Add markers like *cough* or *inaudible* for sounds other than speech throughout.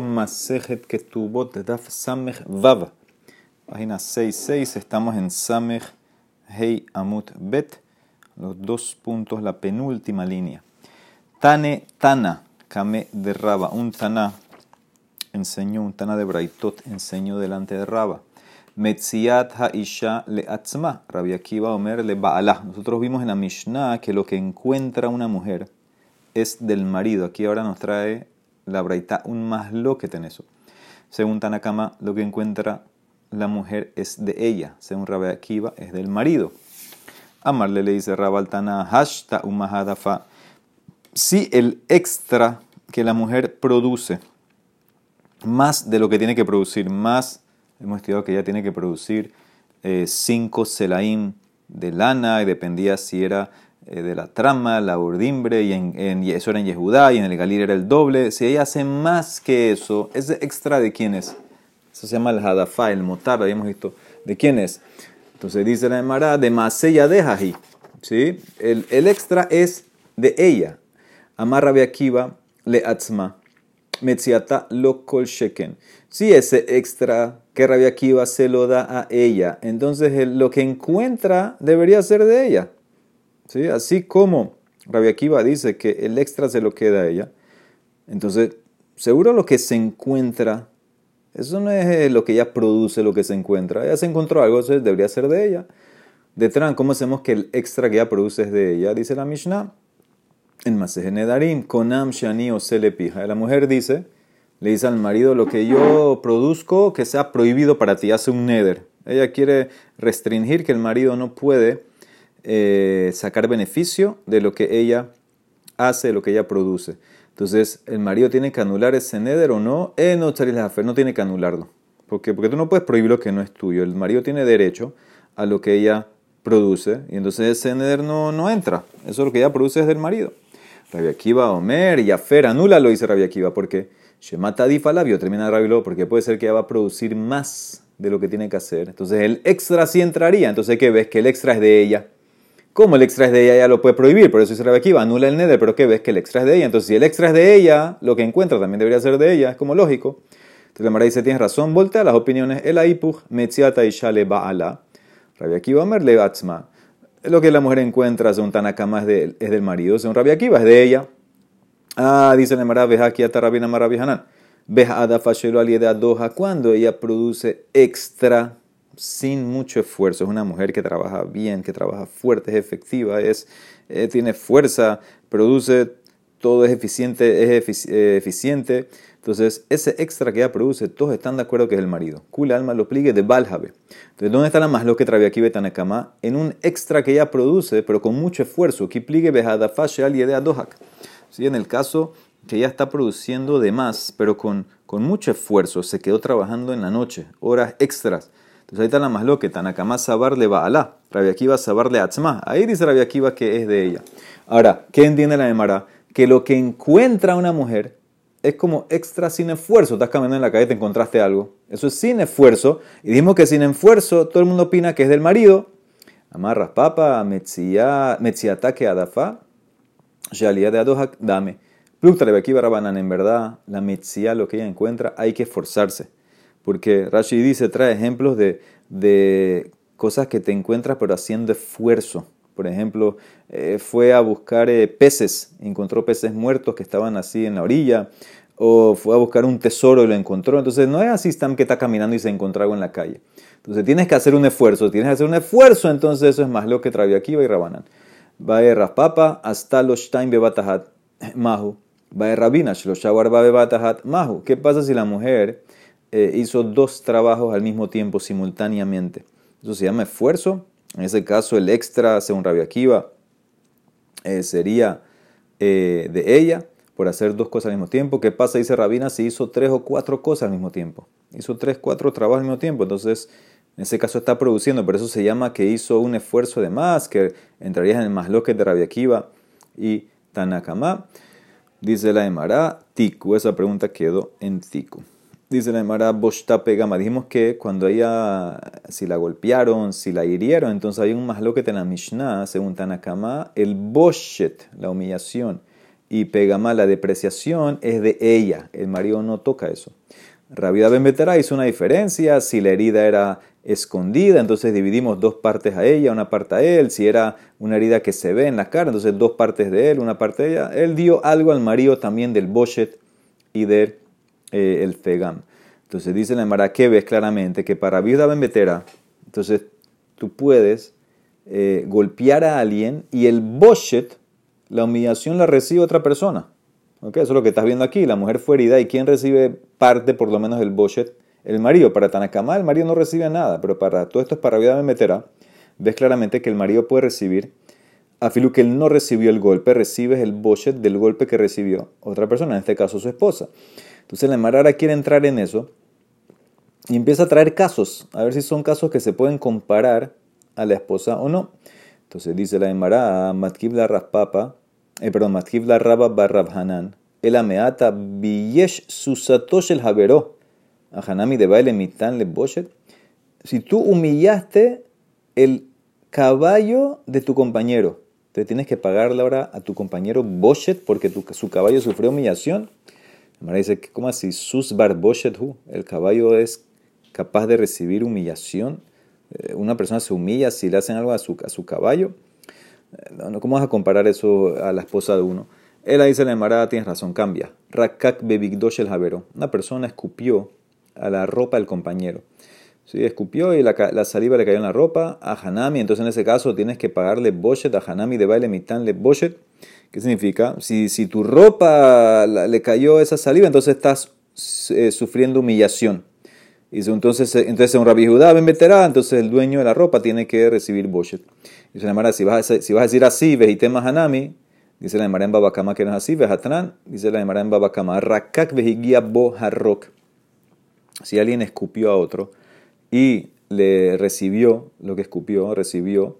Masejet Ketubot Daf Samech Vav. Página 66, estamos en Samech Hei Amut Bet. Los dos puntos, la penúltima línea. Tane Tana, Kame de Raba. Un Tana enseñó, un Tana de Braitot enseñó delante de Raba. Metziat Ha'isha le Atzma. Rabbi Akiva Omer le Ba'ala. Nosotros vimos en la Mishnah que lo que encuentra una mujer es del marido. Aquí ahora nos trae la braita un más lo que eso. Según Tanakama, lo que encuentra la mujer es de ella. Según Rabbi Akiva, es del marido. Amarle le dice Rabaltana, hashta umahadafa. Si el extra que la mujer produce, más de lo que tiene que producir, más, hemos estudiado que ella tiene que producir 5 eh, selaim de lana, y dependía si era de la trama, la urdimbre, y en, eso era en Yehudá, y en el Galir era el doble. Si ella hace más que eso, ¿ese extra de quién es? Eso se llama el Hadafa, el Motar, habíamos visto. ¿De quién es? Entonces dice la Emara, de Masella de Jaji. ¿Sí? El, el, extra es de ella. Amar Rabbi Akiva le atzma. Metziata lo kol sheken. Si ese extra que Rabbi Akiva se lo da a ella, entonces lo que encuentra debería ser de ella. ¿Sí? Así como Rabbi Akiva dice que el extra se lo queda a ella, entonces seguro lo que se encuentra, eso no es eh, lo que ella produce, lo que se encuentra. Ella se encontró algo, eso debería ser de ella. Detrás, ¿cómo hacemos que el extra que ella produce es de ella? Dice la Mishnah, en Maseje Nedarim, Konam Shani o Selepija. La mujer dice, le dice al marido, lo que yo produzco, que sea prohibido para ti, hace un neder. Ella quiere restringir que el marido no puede eh, sacar beneficio de lo que ella hace, de lo que ella produce. Entonces, el marido tiene que anular ese neder o no, eh, no, tiene que anularlo. Porque tú no puedes prohibir lo que no es tuyo. El marido tiene derecho a lo que ella produce y entonces ese neder no, no entra. Eso es lo que ella produce es del marido. Rabia Akiva, Omer, y Afer, anula lo dice Rabia Akiva, porque Shemata Difalabio termina Rabilo, porque puede ser que ella va a producir más de lo que tiene que hacer. Entonces el extra sí entraría. Entonces, ¿qué ves? Que el extra es de ella. Como el extra es de ella, ya lo puede prohibir. Por eso dice Rabbi Akiva, anula el neder, pero ¿qué ves? Que el extra es de ella. Entonces, si el extra es de ella, lo que encuentra también debería ser de ella. Es como lógico. Entonces, la Mara dice, tienes razón. Voltea las opiniones. El aipuj, metziata y shale ba'ala. Rabbi Akiva, merle batzma. Lo que la mujer encuentra según Tanakama es, de, es del marido. Según Rabbi Akiva, es de ella. Ah, dice la Mara, veja aquí hasta Rabina doha. Cuando ella produce extra sin mucho esfuerzo. Es una mujer que trabaja bien, que trabaja fuerte, es efectiva, es, eh, tiene fuerza, produce, todo es eficiente, es eh, eficiente. Entonces, ese extra que ella produce, todos están de acuerdo que es el marido. Kula alma lo pligue de Baljabe. Entonces, ¿dónde está la más lo que trae aquí Betanakama? En un extra que ella produce, pero con mucho esfuerzo. Que pligue bejada fashe al yedea dohak. ¿Sí? En el caso que ella está produciendo de más, pero con, con mucho esfuerzo, se quedó trabajando en la noche, horas extras. Entonces ahí está la más lo que Tanakama sabar le va alá. Rabbi Akiva sabar le atzma. Ahí dice Rabbi Akiva que es de ella. Ahora, ¿qué entiende la Emara? Que lo que encuentra una mujer es como extra sin esfuerzo. Estás caminando en la calle, te encontraste algo. Eso es sin esfuerzo. Y dijimos que sin esfuerzo todo el mundo opina que es del marido. Amarras papa, metziataque adafa, shalía de adohak, dame. Plukta Rabbi Akiva Rabanan, en verdad, la metzia, lo que ella encuentra, hay que esforzarse porque Rashi dice, trae ejemplos de, de cosas que te encuentras pero haciendo esfuerzo. Por ejemplo, eh, fue a buscar eh, peces, encontró peces muertos que estaban así en la orilla, o fue a buscar un tesoro y lo encontró. Entonces no es así Stam que está caminando y se encontró algo en la calle. Entonces tienes que hacer un esfuerzo, tienes que hacer un esfuerzo, entonces eso es más lo que trae aquí y Rabanan. Va a Raspapa hasta los Time Bebatahat Mahu. Va a Rabinash los Shawar Bebatahat Mahu. ¿Qué pasa si la mujer eh, hizo dos trabajos al mismo tiempo, simultáneamente. Eso se llama esfuerzo. En ese caso, el extra, según Rabia Akiva, eh, sería eh, de ella por hacer dos cosas al mismo tiempo. ¿Qué pasa? Dice Rabina, si hizo tres o cuatro cosas al mismo tiempo. Hizo tres, cuatro trabajos al mismo tiempo. Entonces, en ese caso está produciendo. Por eso se llama que hizo un esfuerzo de más, que entraría en el más loque de Rabia Akiva y Tanakama. Dice la Emara, Tiku. Esa pregunta quedó en Tiku. Dice la Emara Boshta Pegama. Dijimos que cuando ella, si la golpearon, si la hirieron, entonces hay un masloquet en la Mishnah, según Tanakama, el Boshet, la humillación, y pegama, la depreciación es de ella. El marido no toca eso. Rabida Ben hizo una diferencia. Si la herida era escondida, entonces dividimos dos partes a ella, una parte a él. Si era una herida que se ve en la cara, entonces dos partes de él, una parte de ella. Él dio algo al marido también del boshet y del eh, el fegam. Entonces dice la Emara que ves claramente que para viuda Ben entonces tú puedes eh, golpear a alguien y el boshet, la humillación la recibe otra persona. Eso es lo que estás viendo aquí. La mujer fue herida y ¿quién recibe parte, por lo menos, del boshet? El marido. Para Tanakama, el marido no recibe nada, pero para todo esto es para vida meterá. Ves claramente que el marido puede recibir, a filu que él no recibió el golpe, recibes el boshet del golpe que recibió otra persona, en este caso su esposa. Entonces la Marara quiere entrar en eso y empieza a traer casos, a ver si son casos que se pueden comparar a la esposa o no. Entonces dice la Emara, Matkib la Raspapa, eh, perdón, Matkiv la Rabba Barrab Hanan, el ameata biyesh susatosh el javeró, a Hanami de baile mitan le boshet. Si tú humillaste el caballo de tu compañero, te tienes que pagarle ahora a tu compañero boshet porque su caballo sufrió humillación. La dice, ¿cómo así? Sus bar boshet, el caballo es capaz de recibir humillación. Eh, una persona se humilla si le hacen algo a su, a su caballo. ¿Cómo vas a comparar eso a la esposa de uno? Él dice la Emara, tienes razón, cambia. Rakak bebigdosh el javero. Una persona escupió a la ropa del compañero. Sí, escupió y la, saliva le cayó en la ropa a Hanami. Entonces, en ese caso, tienes que pagarle boshet a Hanami de baile mitanle boshet. ¿Qué significa? Si, si tu ropa le cayó esa saliva, entonces estás eh, sufriendo humillación. Y entonces, entonces un rabbi Judá ben entonces el dueño de la ropa tiene que recibir boshet. Dice la si vas, a, si vas a decir así, vejitema hanami, dice la Emara en Babakama que no es así, vejatran, dice la Emara en Babakama, rakak vejigia bo harrok. Si alguien escupió a otro y le recibió lo que escupió, recibió,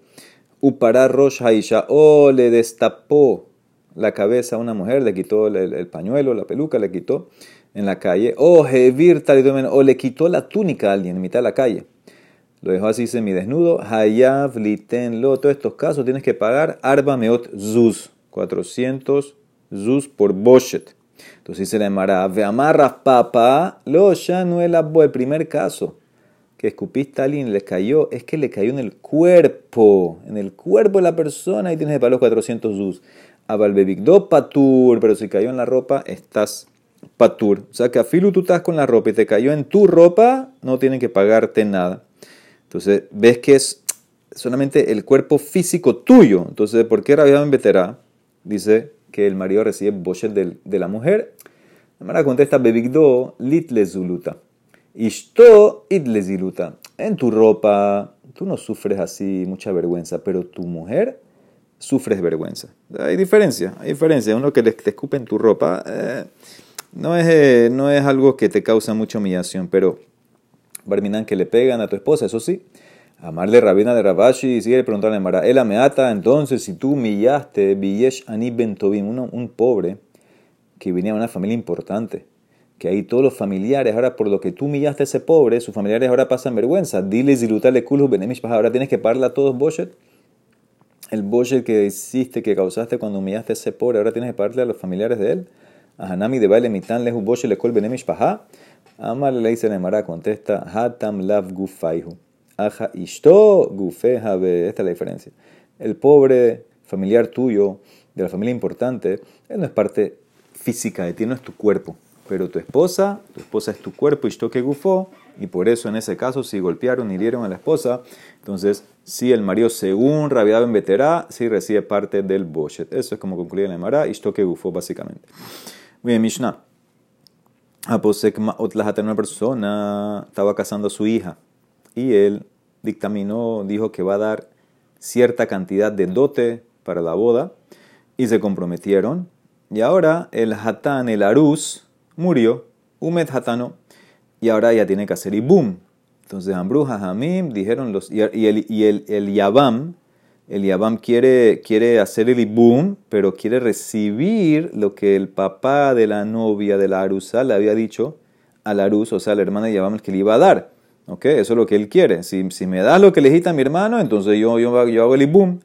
upara rosh haisha, o le destapó la cabeza a una mujer, le quitó el, pañuelo, la peluca, le quitó en la calle, o hevir o le quitó la túnica a alguien en mitad de la calle lo dejó así semidesnudo, hayav liten lo, todos estos casos tienes que pagar arba meot zuz, 400 zuz por boshet. Entonces dice la Emara, ve amarras papa, lo ya no el el primer caso que escupiste a alguien le cayó, es que le cayó en el cuerpo, en el cuerpo de la persona y tienes que pagar los 400 zuz. Abalbebigdo patur, pero si cayó en la ropa, estás patur. O sea que a filu tú estás con la ropa y te cayó en tu ropa, no tienen que pagarte nada. Entonces, ves que es solamente el cuerpo físico tuyo. Entonces, ¿por qué Rabbi en Betera dice que el marido recibe boshet de la mujer? La Mara contesta, Bebigdo lit zuluta. Ishto it ziluta. En tu ropa, tú no sufres así mucha vergüenza, pero tu mujer sufres vergüenza. Hay diferencia, hay diferencia. Uno que te escupe en tu ropa eh, no, es, eh, no es algo que te causa mucha humillación, pero Barminan que le pegan a tu esposa, eso sí. Amarle rabina de Rabashi, sigue preguntando a Mara, Ela ata, entonces si tú humillaste, Biyesh Ani Bentobim, un pobre que venía de una familia importante, que ahí todos los familiares, ahora por lo que tú humillaste a ese pobre, sus familiares ahora pasan vergüenza. Dile zilutale kulhu benemish ahora tienes que pagarle a todos boshet. El boshet que hiciste, que causaste cuando humillaste a ese pobre, ahora tienes que pagarle a los familiares de él. A Hanami de Baile Mitan lehu boshet le kol benemish Amar le dice Nemara, contesta, Hatam lav gufaihu. Aja ishto gufeja Esta es la diferencia. El pobre familiar tuyo, de la familia importante, él no es parte física de ti, no es tu cuerpo. Pero tu esposa, tu esposa es tu cuerpo, ishto que gufó, y por eso en ese caso, si golpearon, hirieron a la esposa, entonces si el marido, según Rabiab en Veterá, sí recibe parte del boshet. Eso es como concluye la Emara, ishto que gufó, básicamente. Muy bien, Mishnah. Aposek Ma'otlahata, una persona estaba casando a su hija y él dictaminó, dijo que va a dar cierta cantidad de dote para la boda y se comprometieron. Y ahora el Hatán, el Arus, murió, Umet Hatano, y ahora ya tiene que hacer Ibum. Entonces Ambruja, Hamim, dijeron los, y el, y el, el Yabam, el Yabam quiere, quiere hacer el ibum, pero quiere recibir lo que el papá de la novia de la Arusa le había dicho a la Arus, o sea, la hermana de Yabam, que le iba a dar. ¿Ok? Eso es lo que él quiere. Si, si me das lo que le dijiste a mi hermano, entonces yo, yo, yo hago el ibum.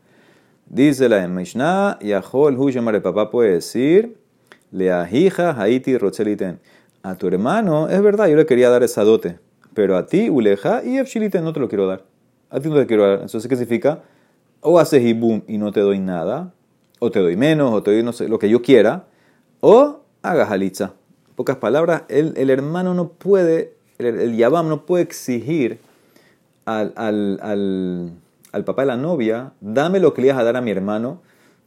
Dice la Mishnah, Yahol Huyamar, el papá puede decir, le hija Haiti Rocheliten. A tu hermano, es verdad, yo le quería dar esa dote, pero a ti, Uleja y Efshiliten no te lo quiero dar. A ti no te quiero dar. Entonces, ¿qué significa? O haces boom y no te doy nada, o te doy menos, o te doy no sé, lo que yo quiera, o hagas halitza. En pocas palabras, el, el hermano no puede, el, el Yabam no puede exigir al, al, al al papá de la novia, dame lo que le ibas a dar a mi hermano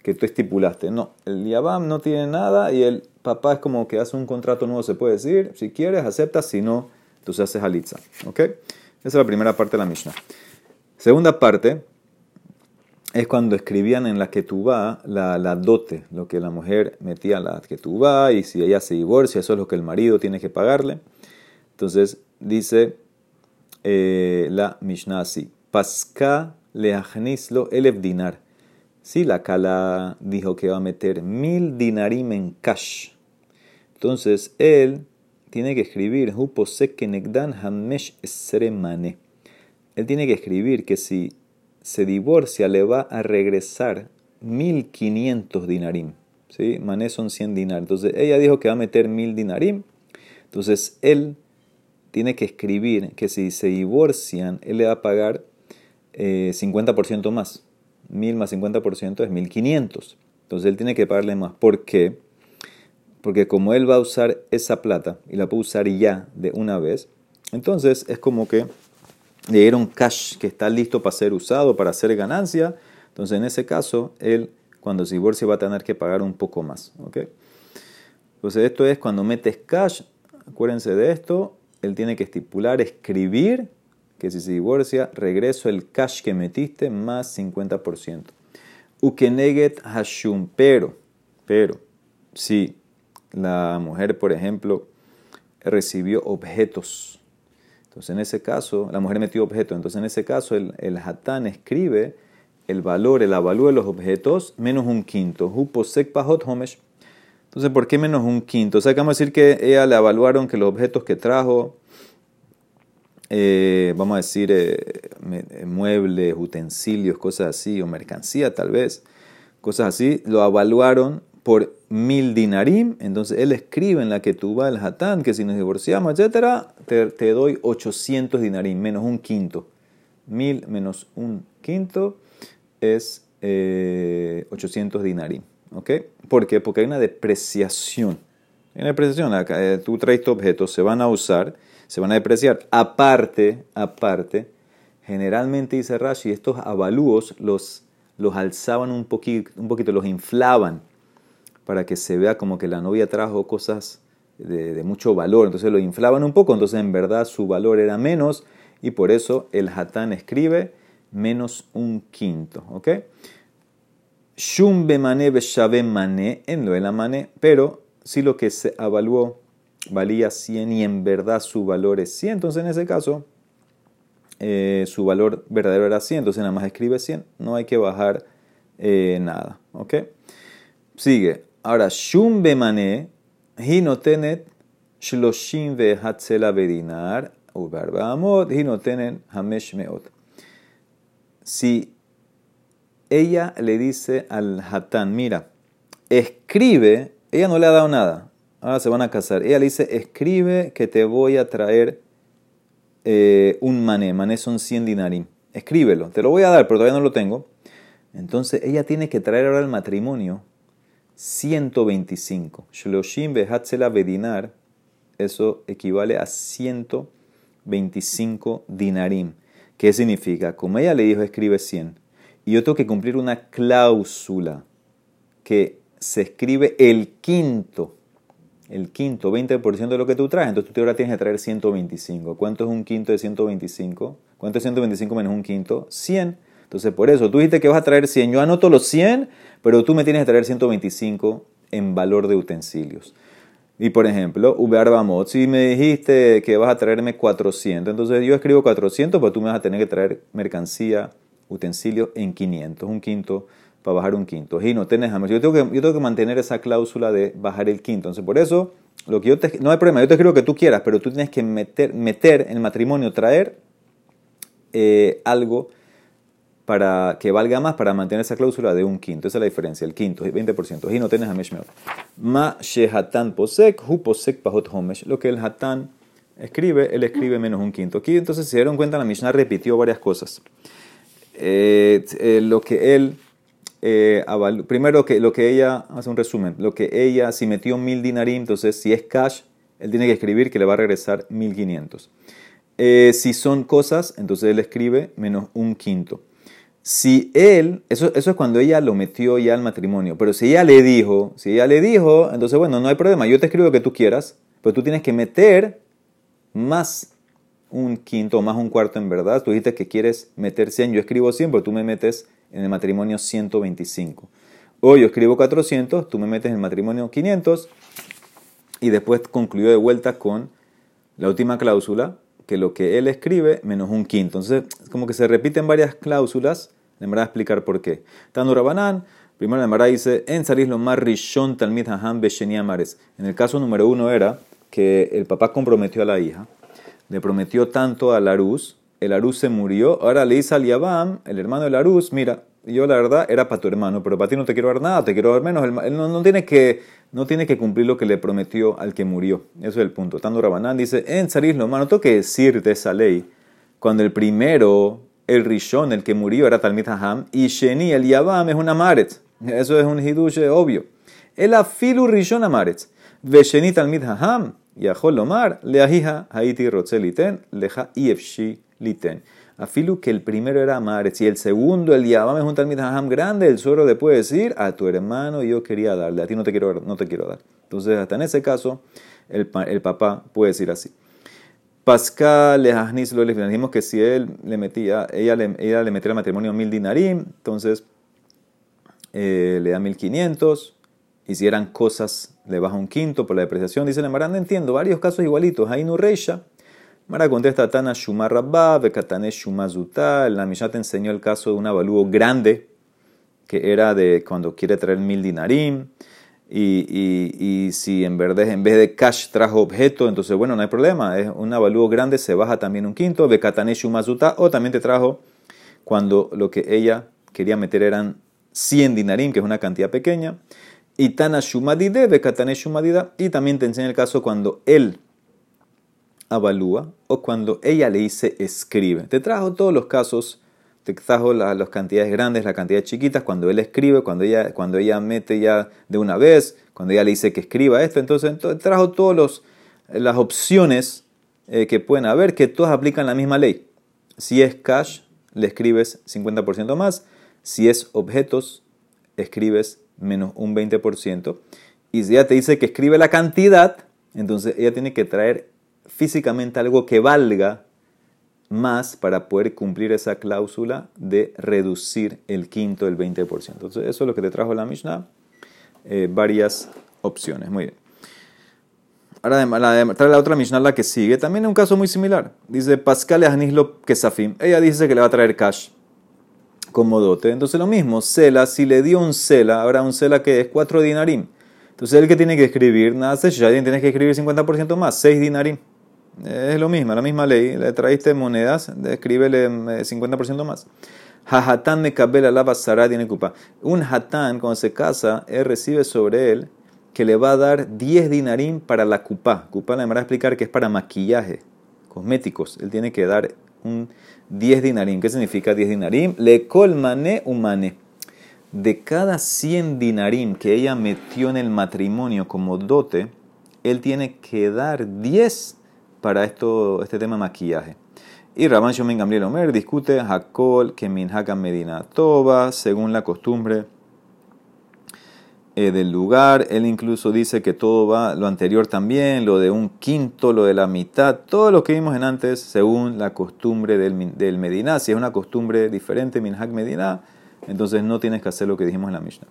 que tú estipulaste. No, el Yabam no tiene nada y el papá es como que hace un contrato nuevo, se puede decir. Si quieres, aceptas, si no, se haces halitza. ¿Ok? Esa es la primera parte de la Mishnah. Segunda parte es cuando escribían en la ketubá la, la dote, lo que la mujer metía en la ketubá y si ella se divorcia, eso es lo que el marido tiene que pagarle. Entonces dice eh, la Mishnah así. Pasca leachnislo elef dinar. Si la Kala dijo que va a meter mil dinarim en cash, entonces él tiene que escribir. Él tiene que escribir que si se divorcia le va a regresar 1500 dinarim. ¿sí? Mané son 100 dinar. Entonces ella dijo que va a meter mil dinarim. Entonces él tiene que escribir que si se divorcian, él le va a pagar 50% eh, más. 1000 más 50% es 1500. Entonces él tiene que pagarle más. ¿Por qué? Porque como él va a usar esa plata y la puede usar ya de una vez, entonces es como que le dieron cash que está listo para ser usado, para hacer ganancia. Entonces en ese caso, él cuando se divorcia va a tener que pagar un poco más. Entonces esto es cuando metes cash, acuérdense de esto, él tiene que estipular, escribir que si se divorcia, regreso el cash que metiste más 50%. Ukeneget hashum, pero, pero, si la mujer, por ejemplo, recibió objetos, entonces en ese caso, la mujer metió objetos, entonces en ese caso el, el hatán escribe el valor, el avalúo de los objetos, menos un quinto. Huposek pahot homesh. Entonces, ¿por qué menos un quinto? O sea, vamos a decir que ella le evaluaron que los objetos que trajo eh, vamos a decir, eh, muebles, utensilios, cosas así, o mercancía tal vez, cosas así, lo evaluaron por mil dinarim, entonces él escribe en la que tú vas el hatán, que si nos divorciamos, etcétera, te, doy 800 dinarim, menos un quinto. Mil menos un quinto es 800 eh, dinarim. ¿Ok? ¿Por qué? Porque hay una depreciación. Hay una depreciación. Tú traes tu objetos, se van a usar se van a depreciar. Aparte, aparte, generalmente dice Rashi, estos avalúos los, los alzaban un poquito, un poquito, los inflaban para que se vea como que la novia trajo cosas de, mucho valor. Entonces lo inflaban un poco, entonces en verdad su valor era menos y por eso el Hatán escribe menos un quinto. ¿Ok? Shum bemane mane en lo de la mane, pero si lo que se evaluó valía 100 y en verdad su valor es 100, entonces en ese caso eh, su valor verdadero era 100, entonces nada más escribe 100, no hay que bajar eh, nada. ¿ok? Sigue. Ahora, Shum Bemane, Hinotenet, Shloshim Vehatzela Bedinar, Ubarbaamot, Hinotenet, Hamesh Meot. Si ella le dice al Hatán, mira, escribe, ella no le ha dado nada, ahora se van a casar. Ella le dice, escribe que te voy a traer eh, un mané. Mané son 100 dinarim. Escríbelo, te lo voy a dar, pero todavía no lo tengo. Entonces ella tiene que traer ahora el matrimonio 125. Shloshim behatzela bedinar. Eso equivale a 125 dinarim. ¿Qué significa? Como ella le dijo, escribe 100. Y yo tengo que cumplir una cláusula que se escribe el quinto el quinto, 20% de lo que tú traes, entonces tú ahora tienes que traer 125. ¿Cuánto es un quinto de 125? ¿Cuánto es 125 menos un quinto? 100. Entonces, por eso, tú dijiste que vas a traer 100. Yo anoto los 100, pero tú me tienes que traer 125 en valor de utensilios. Y por ejemplo, Ubear si me dijiste que vas a traerme 400, entonces yo escribo 400, pues tú me vas a tener que traer mercancía, utensilios en 500, un quinto para bajar un quinto. Y no tenés Yo tengo, que, yo tengo que mantener esa cláusula de bajar el quinto. Entonces, por eso, lo que yo no hay problema, yo te escribo que tú quieras, pero tú tienes que meter, meter en el matrimonio, traer eh, algo para que valga más para mantener esa cláusula de un quinto. Esa es la diferencia, el quinto, 20%. Y no tienes hamesh meot. Ma shehatan posek, hu posek pahot homesh. Lo que el hatan escribe, él escribe menos un quinto. Aquí entonces se dieron cuenta, la Mishnah repitió varias cosas. Eh, eh, lo que él, eh, primero que, lo que ella, hace un resumen, lo que ella, si metió mil dinarim, entonces si es cash, él tiene que escribir que le va a regresar mil quinientos. si son cosas, entonces él escribe menos un quinto. Si él, eso, eso es cuando ella lo metió ya al matrimonio, pero si ella le dijo, si ella le dijo, entonces bueno, no hay problema, yo te escribo lo que tú quieras, pero tú tienes que meter más un quinto más un cuarto en verdad. Tú dijiste que quieres meter 100, yo escribo 100, pero tú me metes en el matrimonio 125. O yo escribo 400, tú me metes en el matrimonio 500 y después concluyó de vuelta con la última cláusula, que lo que él escribe menos un quinto. Entonces, como que se repiten varias cláusulas, le voy a explicar por qué. Tanura Banán, primero la dice, en Saris lo más rishon talmid haham mares. En el caso número uno era que el papá comprometió a la hija le prometió tanto a Larus, el Larus se murió, ahora le dice al Yabam, el hermano de Larus, mira, yo la verdad era para tu hermano, pero para ti no te quiero dar nada, te quiero dar menos. Él no, tiene, que, no tiene que cumplir lo que le prometió al que murió. Eso es el punto. Tando Rabanán dice, en Saris lo no tengo que decir de esa ley, cuando el primero, el Rishon, el que murió, era Talmid Haham, y Sheni, el Yabam, es una Amaretz. Eso es un hidush obvio. El afilu Rishon Amaretz. Vesheni Talmid Haham, Yahol Lomar, Leahija, Haiti Rotzeliten, Leja Ifshi Liten. Afilu que el primero era Amaretz y el segundo, el Yabam es un Talmid Haham grande, el suero le puede decir a tu hermano yo quería darle, a ti no te quiero, no te quiero dar. Entonces, hasta en ese caso, el, el papá puede decir así. Pascal le lo dijimos que si él le metía, ella le, ella le metía el matrimonio mil dinarim, entonces eh, le da mil quinientos, y si eran cosas, le baja un quinto por la depreciación. Dice la Mara, no entiendo, varios casos igualitos. No reisha. Mara contesta, Tana Shumar Rabba, Bekatane Shumazuta. La Mishnah te enseñó el caso de un avalúo grande, que era de cuando quiere traer mil dinarim. Y, si en verdad en vez de cash trajo objeto, entonces bueno, no hay problema. Es un avalúo grande, se baja también un quinto. Bekatane Shumazuta. O también te trajo cuando lo que ella quería meter eran 100 dinarim, que es una cantidad pequeña. Y Tana Shumadide, Bekatane Shumadida. Y también te enseña el caso cuando él avalúa o cuando ella le dice escribe. Te trajo todos los casos, te trajo las cantidades grandes, las cantidades chiquitas, cuando él escribe, cuando ella, cuando ella mete ya de una vez, cuando ella le dice que escriba esto. Entonces, trajo todas las opciones eh, que pueden haber, que todas aplican la misma ley. Si es cash, le escribes 50% más. Si es objetos, escribes menos un 20%. Y si ella te dice que escribe la cantidad, entonces ella tiene que traer físicamente algo que valga más para poder cumplir esa cláusula de reducir el quinto del 20%. Entonces eso es lo que te trajo la Mishnah. Eh, varias opciones. Muy bien. Ahora la, la otra Mishnah, la que sigue. También es un caso muy similar. Dice Pascal Anislo Kesafim. Ella dice que le va a traer cash como dote. Entonces lo mismo, Sela, si le dio un Sela, ahora un Sela que es 4 dinarim. Entonces el que tiene que escribir, nada, ya tienes que escribir 50% más, 6 dinarim. Es lo mismo, la misma ley. Le traíste monedas, escríbele 50% eh, más. De Kabela Lava Sara tiene culpa. Un hatán, cuando se casa, él recibe sobre él que le va a dar 10 dinarim para la cupa. Cupa le va a explicar que es para maquillaje, cosméticos. Él tiene que dar un 10 dinarim. ¿Qué significa 10 dinarim? Le colmane humane. De cada 100 dinarim que ella metió en el matrimonio como dote, él tiene que dar 10 para esto, este tema de maquillaje. Y Rabban Shomen Gamliel Omer discute Hakol, Kemin Hakam Medina Toba, según la costumbre eh, del lugar. Él incluso dice que todo va, lo anterior también, lo de un quinto, lo de la mitad, todo lo que vimos en antes, según la costumbre del, del Medina. Si es una costumbre diferente, Minhag Medina, entonces no tienes que hacer lo que dijimos en la Mishnah.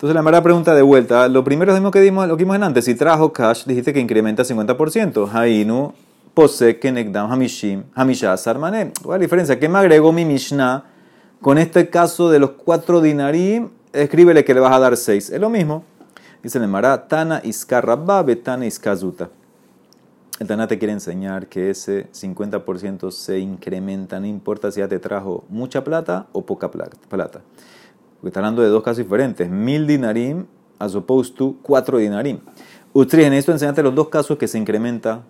Entonces la mera pregunta de vuelta, lo primero es lo que dimos, lo que vimos en antes, si trajo cash, dijiste que incrementa 50%. Hainu, pose, kenekdam, hamishim, hamisha, sarmané. ¿Cuál es la diferencia? ¿Qué me agregó mi Mishnah con este caso de los cuatro dinarim escríbele que le vas a dar seis. Es lo mismo. Dice el Mará, Tana Iska Rabba, Betana Iska Zuta. el Taná te quiere enseñar que ese 50% se incrementa, no importa si ya te trajo mucha plata o poca plata. Porque está hablando de dos casos diferentes. Mil dinarim as opposed to cuatro dinarim. Utri, en esto enseñarte los dos casos que se incrementa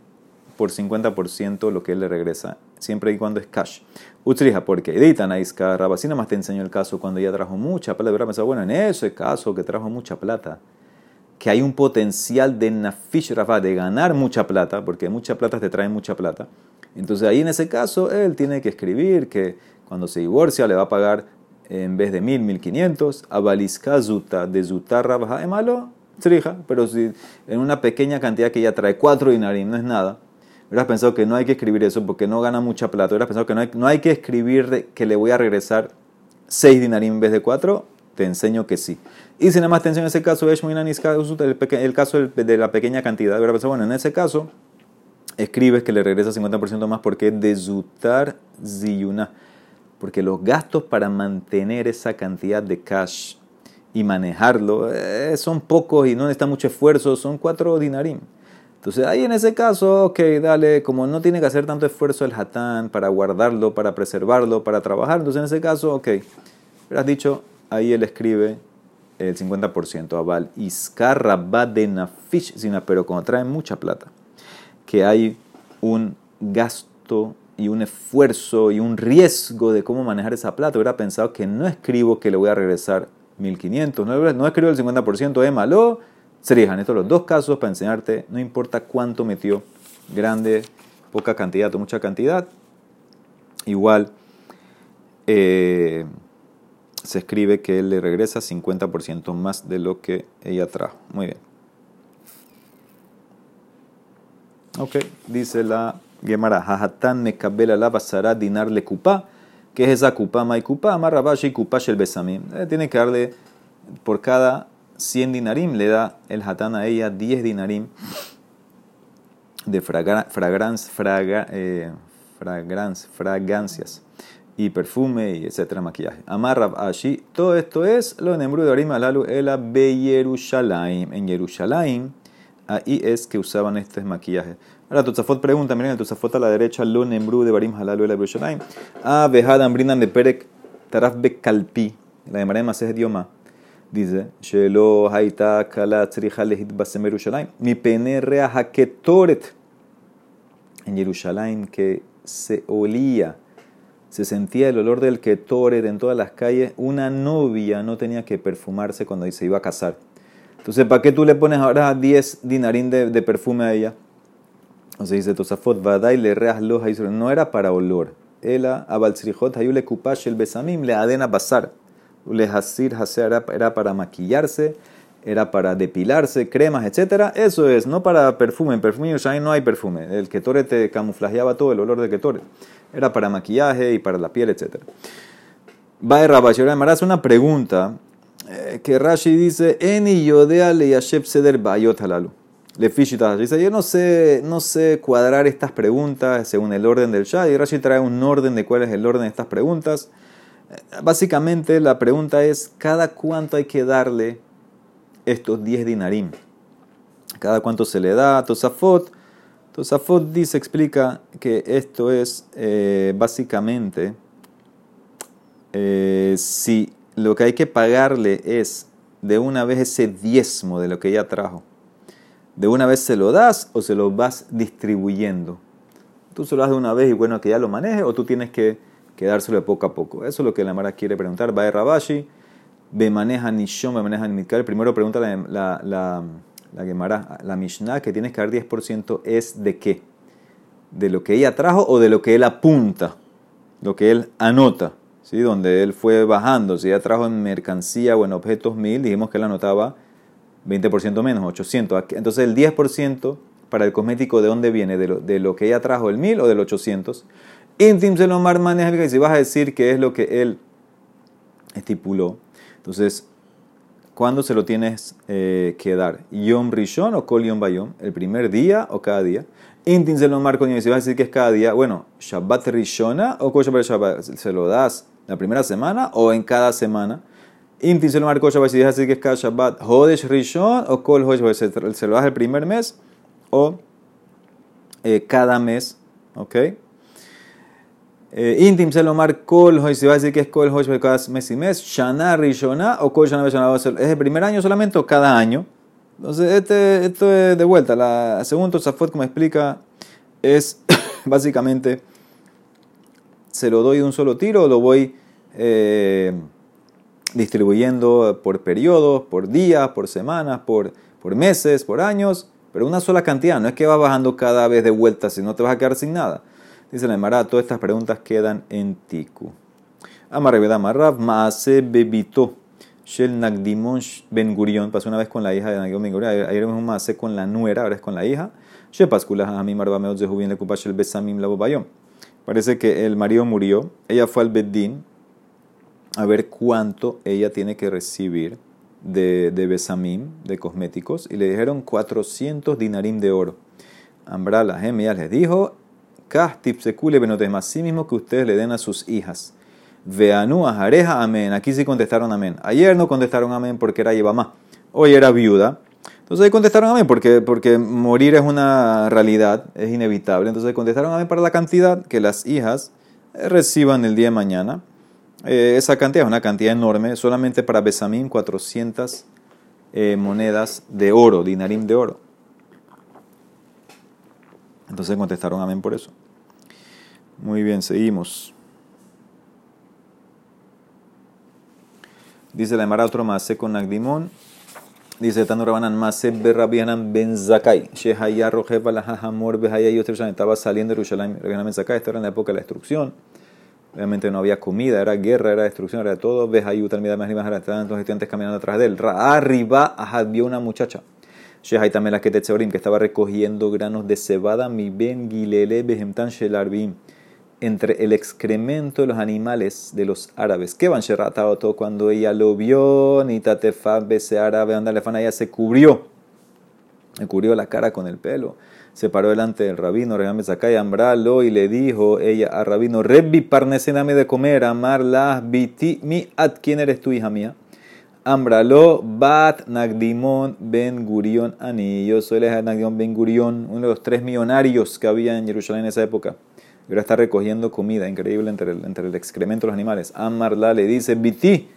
por 50% lo que él le regresa, siempre y cuando es cash. Utrija, porque Edita Naiska, Rabasina más te enseñó el caso cuando ella trajo mucha plata. Hubiera pensado, bueno, en ese caso que trajo mucha plata, que hay un potencial de Nafish Rafa, de ganar mucha plata, porque mucha plata te trae mucha plata. Entonces ahí en ese caso él tiene que escribir que cuando se divorcia le va a pagar en vez de mil, mil quinientos, a zuta de zuta rabaja, es malo, trija, pero si en una pequeña cantidad que ya trae cuatro dinarim no es nada, hubieras pensado que no hay que escribir eso porque no gana mucha plata, hubieras pensado que no hay, no hay que escribir que le voy a regresar seis dinarim en vez de cuatro, te enseño que sí. Y si nada más te enseño ese caso, es el caso de la pequeña cantidad, hubieras pensado, bueno, en ese caso, escribes que le regresa 50% más porque es de zutar ziyuna porque los gastos para mantener esa cantidad de cash y manejarlo eh, son pocos y no necesita mucho esfuerzo, son cuatro dinarim. Entonces ahí en ese caso, ok, dale, como no tiene que hacer tanto esfuerzo el hatán para guardarlo, para preservarlo, para trabajar, entonces en ese caso, ok, has dicho, ahí él escribe el 50%, aval, iskarra de nafish, pero cuando trae mucha plata, que hay un gasto y un esfuerzo y un riesgo de cómo manejar esa plata. Hubiera pensado que no escribo que le voy a regresar 1500, no, no escribo el 50% de malo, Serijan. Estos los dos casos para enseñarte, no importa cuánto metió, grande, poca cantidad o mucha cantidad, igual eh, se escribe que él le regresa 50% más de lo que ella trajo. Muy bien. Ok, dice la Gemara, Hajatan mekabel la basara dinar le kupa. ¿Qué es esa kupa? Mai kupa, y kupa shel besamim. Eh, tiene que darle por cada 100 dinarim, le da el hatan a ella 10 dinarim de fragrance, fraga, eh, fragrance, fragancias y perfume y etcétera, maquillaje. Amar Ashi, todo esto es lo nembru de Arim Alalu Ela Be Yerushalayim. En Yerushalayim, ahí es que usaban este maquillaje. Ahora Tosafot pregunta, miren el Tosafot a la derecha, lo nembru de Barim Halalu el Yerushalayim. Ah, Behadam brindan de Perek Taraf Bekalpi, la llamaré Masej Dioma. Dice, Shelo Haita Kala Tzriha Lehit Basem Yerushalayim. Mi pene rea haketoret. En Yerushalayim que se olía, se sentía el olor del ketoret en todas las calles. Una novia no tenía que perfumarse cuando se iba a casar. Entonces, ¿para qué tú le pones ahora 10 dinarín de, de perfume a ella? Entonces dice Tosafot, Vadai le reas no era para olor. Ela abalzrijot hayule kupash el besamim le adena basar. Le hasir era para maquillarse, era para depilarse, cremas, etc. Eso es, no para perfume. En perfume no hay perfume. El ketore te camuflajeaba todo el olor de ketore. Era para maquillaje y para la piel, etc. Va Rabashi. Ahora hace una pregunta eh, que Rashi dice: Eni yodea le yasheb seder bayot halalu. Le Dice, yo no sé, no sé cuadrar estas preguntas según el orden del Shah. Y Rashi trae un orden de cuál es el orden de estas preguntas. Eh, básicamente la pregunta es, ¿cada cuánto hay que darle estos 10 dinarim? ¿Cada cuánto se le da? Tosafot, Tosafot dice, explica que esto es eh, básicamente eh, si lo que hay que pagarle es de una vez ese diezmo de lo que ella trajo ¿De una vez se lo das o se lo vas distribuyendo? Tú se lo das de una vez y bueno, que ya lo maneje o tú tienes que, quedárselo de poco a poco. Eso es lo que la Mara quiere preguntar. Va de Rabashi, ve maneja Nishon, ve maneja Mitkal. Primero pregunta la, la, la, la Gemara, la Mishnah, que tienes que dar 10% es de qué? ¿De lo que ella trajo o de lo que él apunta? Lo que él anota, ¿sí? Donde él fue bajando. Si ella trajo en mercancía o en objetos mil, dijimos que él anotaba 20% menos, 800. Entonces el 10% para el cosmético, ¿de dónde viene? ¿De lo, de lo que ella trajo, el 1000 o del 800? Intim se maneja y si vas a decir que es lo que él estipuló, entonces, ¿cuándo se lo tienes eh, que dar? ¿Yom Rishon o Kol Yom Bayom? ¿El primer día o cada día? Intim se lo marco y si vas a decir que es cada día, bueno, Shabbat Rishona o Kol Shabbat, ¿se lo das la primera semana o en cada semana? Inti se lo marcó Shabbat, si deja así que es cada Shabbat, Hodesh Rishon o Kol Hodesh, se lo das el primer mes o eh, cada mes, ¿ok? Eh, Intim Selomar Kol Hoy, se va a decir que es Kol Hoy cada mes y mes, Shana Rishona o Kol Shana Rishona, ¿es el primer año solamente o cada año? Entonces, este, esto es de vuelta, la segunda Tosafot, como explica, es *coughs* básicamente, ¿se lo doy de un solo tiro o lo voy eh, distribuyendo por periodos, por días, por semanas, por, por meses, por años? Pero una sola cantidad, no es que va bajando cada vez de vuelta, si no te vas a quedar sin nada. Dice la Emara, todas estas preguntas quedan en Tiku. Amarreveda Marrav, Maase Bebito, Shel Nagdimon Ben Gurion, pasó una vez con la hija de Nagdimon Ben Gurion, ayer un Maase con la nuera, ahora es con la hija. She Pasculas a mí Marva Meot Zehubin le Kupash el Besamim Labobayom. Parece que el marido murió, ella fue al Beddin a ver cuánto ella tiene que recibir de, de de cosméticos, y le dijeron 400 dinarim de oro. Ambrala Gemia les dijo, Kastip secule benotem, así mismo que ustedes le den a sus hijas. Veanú ajareja amén. Aquí sí contestaron amén. Ayer no contestaron amén porque era Yevamá. Hoy era viuda. Entonces ahí contestaron amén porque, porque morir es una realidad, es inevitable. Entonces contestaron amén para la cantidad que las hijas reciban el día de mañana. Eh, esa cantidad es una cantidad enorme, solamente para Besamín 400 eh, monedas de oro, dinarim de oro. Entonces contestaron amén por eso. Muy bien, seguimos. Dice la Emara otro más con Nagdimon. Dice Tano Rabanan Mase Berrabianan Ben Zakai. Shehaya Rojeva la Hajamor Behaya y Estaba saliendo de Jerusalén. Ben Zakai. Esto era en la época de la destrucción. Obviamente no había comida, era guerra, era destrucción, era todo. Ves ahí, tal más más estaban los estudiantes caminando atrás de él. Arriba, ajá, vio una muchacha. también la que que estaba recogiendo granos de cebada, mi ben gilele behemtan shelarbim, entre el excremento de los animales de los árabes. ¿Qué van todo cuando ella lo vio? Ni tatefa, ese árabe, andale, ella se cubrió. Cubrió la cara con el pelo se paró delante del rabino, regame y ambralo, y le dijo ella a rabino, Rebbi parnesename de comer, amarla, biti mi at, ¿quién eres tu hija mía? Ambralo, bat Nagdimon ben Gurion ani. Yo soy el Nagdimon ben Gurion, uno de los tres millonarios que había en Jerusalén en esa época. Y ahora está recogiendo comida, increíble, entre el, entre el excremento de los animales. Amarla le dice, biti,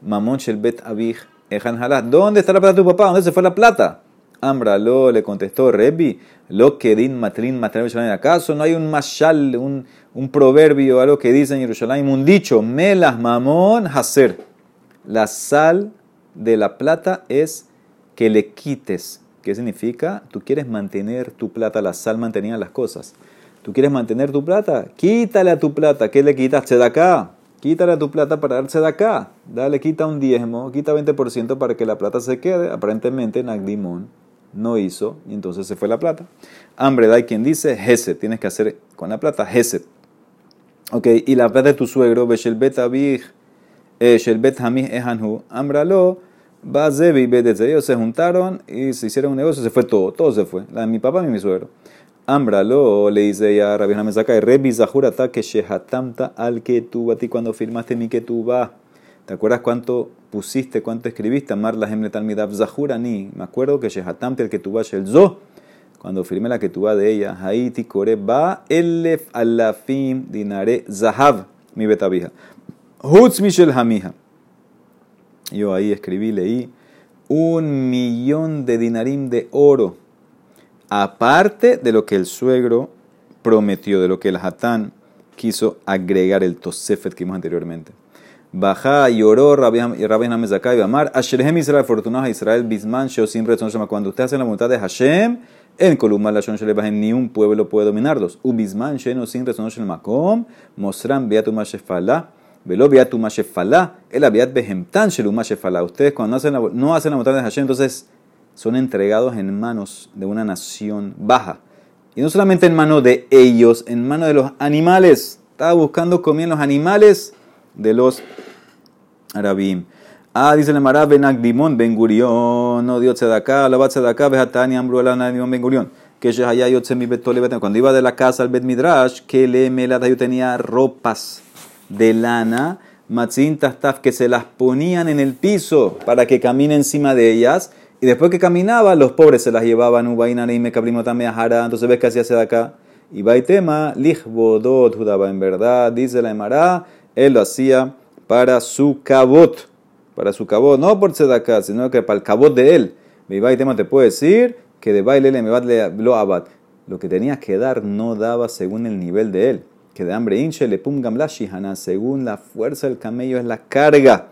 mamon shel bet abij, ejan ¿Dónde está la plata de tu papá? ¿Dónde se fue la plata? Ambralo le contestó, Rebbi, lo que din matrin matrin ¿Acaso no hay un mashal, un, un proverbio, algo que dice en Jerusalén, un dicho, melas mamón hacer? La sal de la plata es que le quites. ¿Qué significa? Tú quieres mantener tu plata, la sal mantenía las cosas. Tú quieres mantener tu plata, quítale a tu plata. ¿Qué le quitas? de acá. Quítale a tu plata para darse de acá. Dale, quita un diezmo, quita 20% para que la plata se quede. Aparentemente, Nagdimon no hizo y entonces se fue la plata. Hambre, hay quien dice Geset, tienes que hacer con la plata Geset. Ok, y la plata de tu suegro, Beshelbet Abig, eh, Shelbet Hamih Ehanhu, Ambralo, Bazebi Bedetze. Ellos se juntaron y se hicieron un negocio, se fue todo, todo se fue. La de mi papá y mi suegro. Ambralo, le dice ya Rabbi Mesaka, Rebi Zahurata que Shehatamta al que tú a ti cuando firmaste mi que tú vas. ¿Te acuerdas cuánto pusiste, cuánto escribiste? Amar la Talmidav Zahurani. Me acuerdo que Shehatamte el vas el Zo. Cuando firmé la vas de ella, Haiti Kore ba elef alafim dinare zahav mi betabija. Hutz Michel Hamija. Yo ahí escribí, leí un millón de dinarim de oro. Aparte de lo que el suegro prometió, de lo que el Hatán quiso agregar el Tosefet que vimos anteriormente. Baja lloró Rabbi Hamezakai y Amar, Asherhem Israel, afortunados a Israel, Bisman, sin razón, cuando usted hace la voluntad de Hashem, en Columna la Shon ni un pueblo puede dominarlos. Ubisman, Sheno, sin razón, Makom, Mostran, Beatu Mashefala, Velo Beatu Mashefala, el Abiat Behemtan, Shelum Mashefala. Ustedes cuando hacen la, no hacen la voluntad de Hashem, entonces son entregados en manos de una nación baja. Y no solamente en manos de ellos, en manos de los animales. Estaba buscando comida en los animales de los Arabim. Ah, dice el Marab Ben Agdimon Ben Gurion, no dio tzedaká, la bat tzedaká, vehatani ambruela Agdimon Ben Gurion. Que Shehaya yotze mi betole Cuando iba de la casa al Bet Midrash, que le melata yo tenía ropas de lana, matzin taf que se las ponían en el piso para que camine encima de ellas Y después que caminaba, los pobres se las llevaban, Ubainane y Mekabrimotame Ahara. Entonces ves que hacía acá. Y tema, Lichbodot Judaba. En verdad, dice la Emara, él lo hacía para su cabot. Para su cabot, no por acá, sino que para el cabot de él. Va y tema te puede decir que de baile le me va lo abad. Lo que tenías que dar no daba según el nivel de él. Que de hambre hinche le pungam la shihana. Según la fuerza del camello es la carga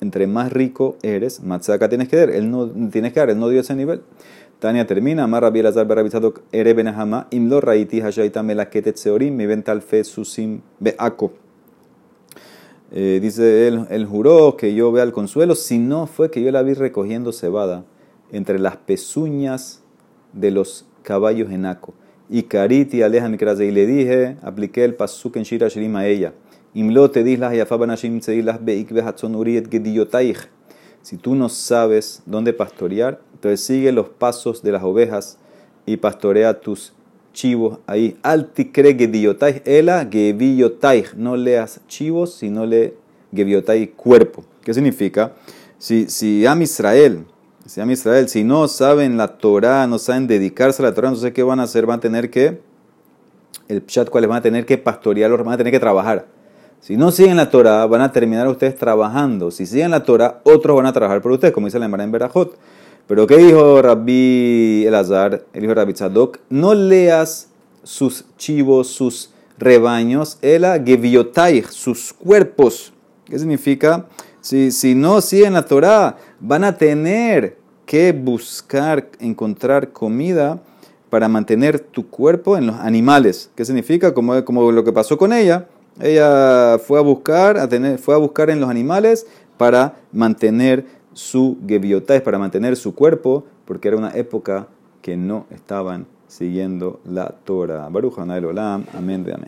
entre más rico eres, más acá tienes que dar. Él no tienes que dar, él no dio ese nivel. Tania termina, Amar Rabbi Elazar Barabizado Ere Benahama, Imlo Raiti Hashaita Melaketet Seorim, mi vental fe susim beako. Eh, dice él, él juró que yo vea el consuelo, si no fue que yo la vi recogiendo cebada entre las pezuñas de los caballos en Aco. Y Kariti aleja mi y le dije, apliqué el pasuk en Shira Shirim a ella. Si tú no sabes dónde pastorear, entonces sigue los pasos de las ovejas y pastorea tus chivos ahí. Alti cree gediotai, ela gebiotai. No leas chivos, sino le cuerpo. ¿Qué significa? Si, si Am Israel, si Am Israel, si no saben la Torah, no saben dedicarse a la Torah, entonces ¿qué van a hacer? Van a tener que, el chat cuáles van a tener que pastorearlos, van a tener que trabajar. Si no siguen la Torah, van a terminar ustedes trabajando. Si siguen la Torah, otros van a trabajar por ustedes, como dice la Emara en Berajot. Pero ¿qué dijo Rabbi Elazar, el hijo de Rabbi Tzadok? No leas sus chivos, sus rebaños, ela geviotai, sus cuerpos. ¿Qué significa? Si, si no siguen la Torah, van a tener que buscar, encontrar comida para mantener tu cuerpo en los animales. ¿Qué significa? Como, como lo que pasó con ella ella fue a buscar, a tener, fue a buscar en los animales para mantener su gebiotais, para mantener su cuerpo, porque era una época que no estaban siguiendo la Torah. Baruch Olam, amén de amén.